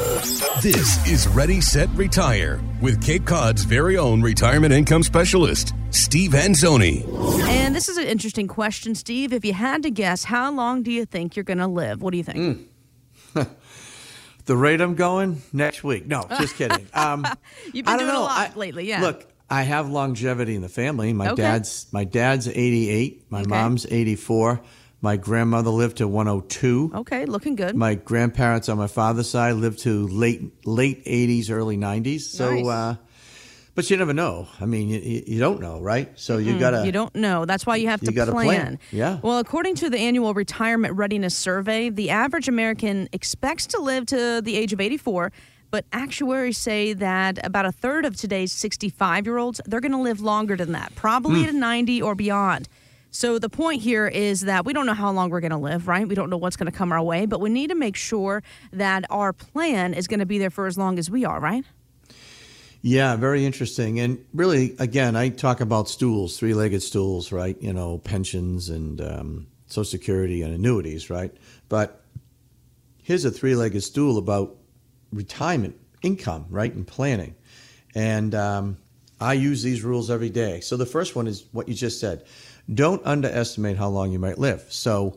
This is Ready, Set, Retire with Cape Cod's very own retirement income specialist, Steve Anzoni. And this is an interesting question, Steve. If you had to guess, how long do you think you're going to live? What do you think? Mm. the rate I'm going next week. No, just kidding. Um, You've been I don't doing know. a lot I- lately, yeah. Look, I have longevity in the family. My Okay. dad's my dad's 88. My Okay. mom's 84. My grandmother lived to 102. okay, looking good. My grandparents on my father's side lived to late late 80s, early 90s. So, Nice. uh, but you never know. I mean, you, you don't know, right? So you gotta. you don't know. That's why you have You to gotta plan. plan. Yeah. Well, according to the annual retirement readiness survey, the average American expects to live to the age of 84. But actuaries say that about a third of today's 65 year olds, they're going to live longer than that, probably Hmm. to 90 or beyond. So the point here is that we don't know how long we're going to live, right? We don't know what's going to come our way, but we need to make sure that our plan is going to be there for as long as we are, right? Yeah, very interesting. And really, again, I talk about stools, three legged stools, right? You know, pensions and um, Social Security and annuities, right? But here's a three legged stool about retirement income, right? And planning. And um, I use these rules every day. So the first one is what you just said don't underestimate how long you might live. So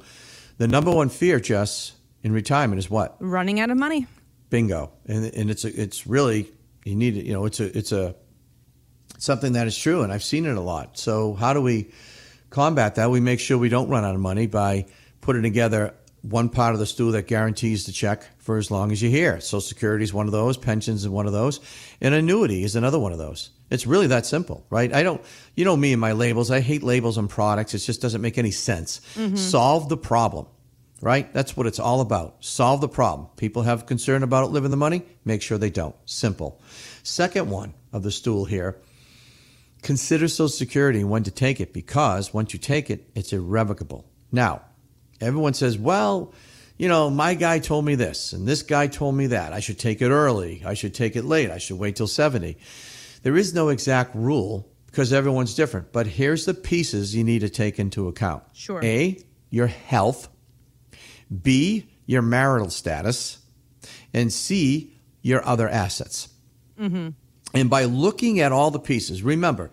the number one fear, Jess, in retirement is what? Running out of money. bingo and and it's a, it's really you need it you know it's a it's a something that is true and i've seen it a lot so how do we combat that we make sure we don't run out of money by putting together one part of the stool that guarantees the check for as long as you're here social security is one of those pensions is one of those and annuity is another one of those it's really that simple right i don't you know me and my labels i hate labels on products it just doesn't make any sense mm-hmm. solve the problem right? That's what it's all about. Solve the problem. People have concern about living the money, make sure they don't. Simple. Second one of the stool here consider Social Security and when to take it because once you take it, it's irrevocable. Now, everyone says, well, you know, my guy told me this and this guy told me that. I should take it early. I should take it late. I should wait till 70. There is no exact rule because everyone's different. But here's the pieces you need to take into account. Sure. A, your health. B, your marital status. And C, your other assets. Mm-hmm. And by looking at all the pieces, remember,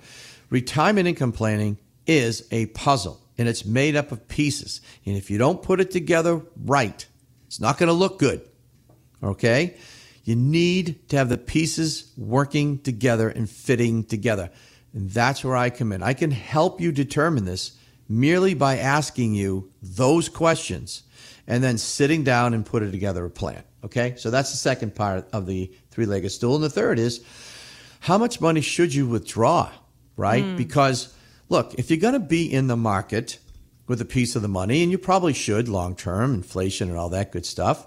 retirement income planning is a puzzle and it's made up of pieces. And if you don't put it together right, it's not going to look good. Okay? You need to have the pieces working together and fitting together. And that's where I come in. I can help you determine this merely by asking you those questions and then sitting down and putting together a plan. Okay? So that's the second part of the three legged stool. And the third is how much money should you withdraw, right? Mm. Because look, if you're going to be in the market with a piece of the money, and you probably should long term, inflation and all that good stuff,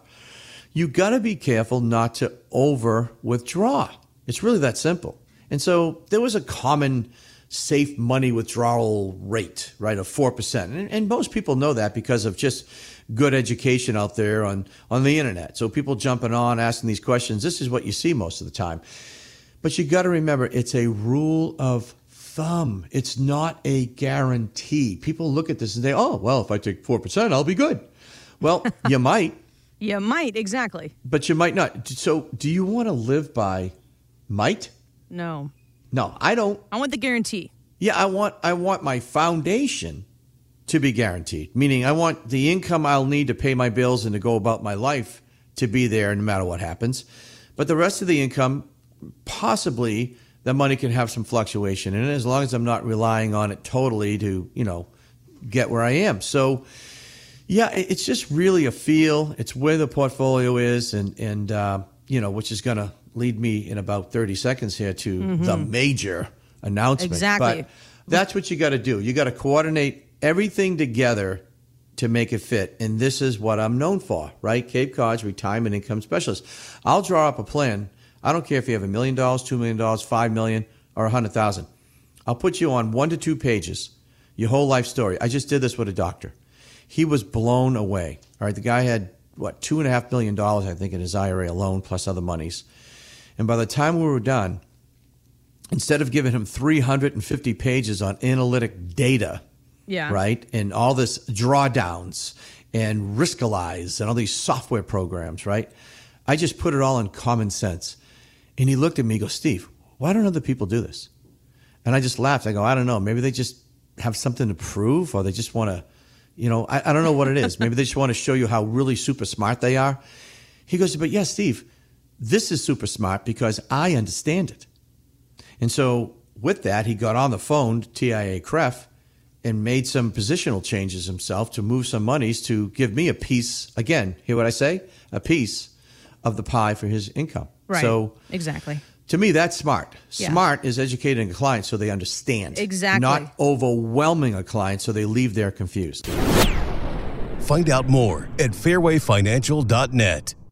you got to be careful not to over withdraw. It's really that simple. And so there was a common safe money withdrawal rate, right, of 4%. And, and most people know that because of just good education out there on, on the internet. So people jumping on, asking these questions, this is what you see most of the time. But you got to remember, it's a rule of thumb. It's not a guarantee. People look at this and say, oh, well, if I take 4%, I'll be good. Well, you might, You might, exactly. but you might not. So, do you want to live by might? No. No, I don't. I want the guarantee. Yeah, I want I want my foundation to be guaranteed. Meaning I want the income I'll need to pay my bills and to go about my life to be there no matter what happens. But the rest of the income possibly the money can have some fluctuation in it as long as I'm not relying on it totally to, you know, get where I am. So yeah, it's just really a feel. It's where the portfolio is, and and uh, you know, which is going to lead me in about thirty seconds here to the major announcement. Exactly. But that's what you got to do. You got to coordinate everything together to make it fit. And this is what I'm known for, right? Cape Cod's retirement income specialist. I'll draw up a plan. I don't care if you have a million dollars, two million dollars, five million, or a hundred thousand. I'll put you on one to two pages, your whole life story. I just did this with a doctor. He was blown away. All right, the guy had what two and a half million dollars, I think, in his IRA alone, plus other monies. And by the time we were done, instead of giving him 350 pages on analytic data, Yeah. right, and all this drawdowns and Riskalyze and all these software programs, right, I just put it all in common sense. And he looked at me, he goes, Steve, why don't other people do this? And I just laughed. I go, I don't know. Maybe they just have something to prove or they just want to, you know, I, I don't know what it is. Maybe they just want to show you how really super smart they are. He goes, but yes, yeah, Steve, this is super smart because I understand it. And so with that, he got on the phone to TIAA-CREF and made some positional changes himself to move some monies to give me a piece. Again, hear what I say? A piece of the pie for his income. Right. So exactly. To me, that's smart. Yeah. Smart is educating a client so they understand. Exactly. Not overwhelming a client so they leave there confused. Find out more at fairwayfinancial.net.